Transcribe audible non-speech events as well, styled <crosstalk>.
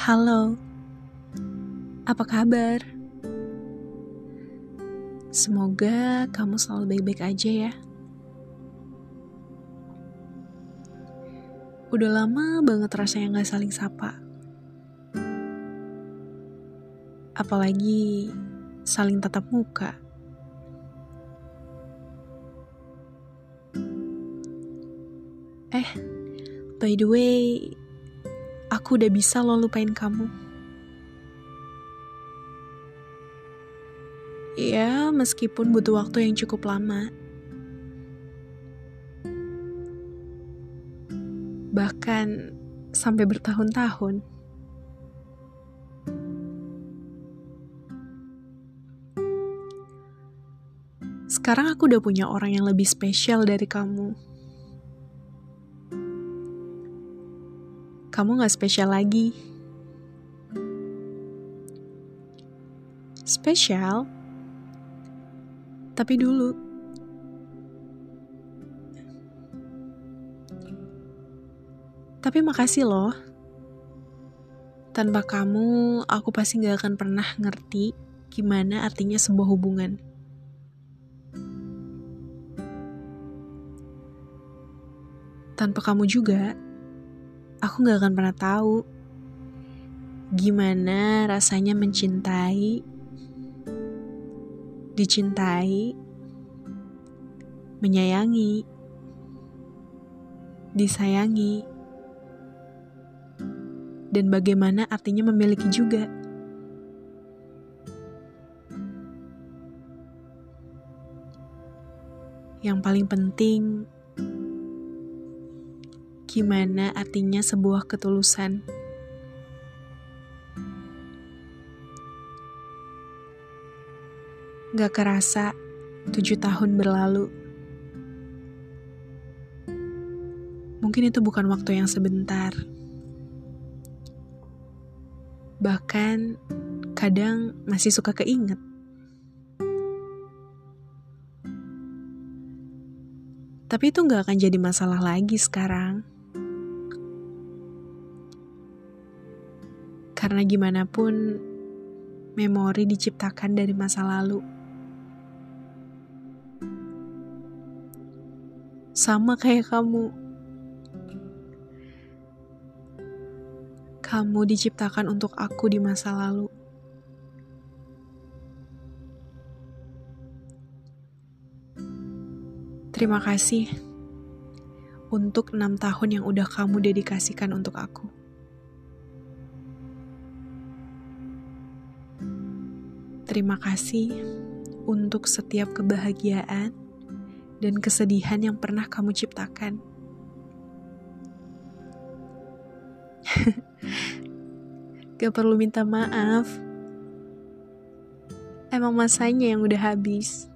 Halo, apa kabar? Semoga kamu selalu baik-baik aja ya. Udah lama banget rasanya gak saling sapa. Apalagi saling tatap muka. Eh, by the way, aku udah bisa lo lupain kamu. Ya, meskipun butuh waktu yang cukup lama. Bahkan sampai bertahun-tahun. Sekarang aku udah punya orang yang lebih spesial dari kamu. Kamu gak spesial lagi. Spesial? Tapi dulu. Tapi makasih loh. Tanpa kamu, aku pasti gak akan pernah ngerti gimana artinya sebuah hubungan. Tanpa kamu juga, aku gak akan pernah tahu gimana rasanya mencintai, dicintai, menyayangi, disayangi, dan bagaimana artinya memiliki juga. Yang paling penting, gimana artinya sebuah ketulusan. Gak kerasa tujuh tahun berlalu. Mungkin itu bukan waktu yang sebentar. Bahkan kadang masih suka keinget. Tapi itu gak akan jadi masalah lagi sekarang. Karena gimana pun, memori diciptakan dari masa lalu. Sama kayak kamu. Kamu diciptakan untuk aku di masa lalu. Terima kasih untuk enam tahun yang udah kamu dedikasikan untuk aku. Terima kasih untuk setiap kebahagiaan dan kesedihan yang pernah kamu ciptakan. <laughs> Gak perlu minta maaf. Emang masanya yang udah habis.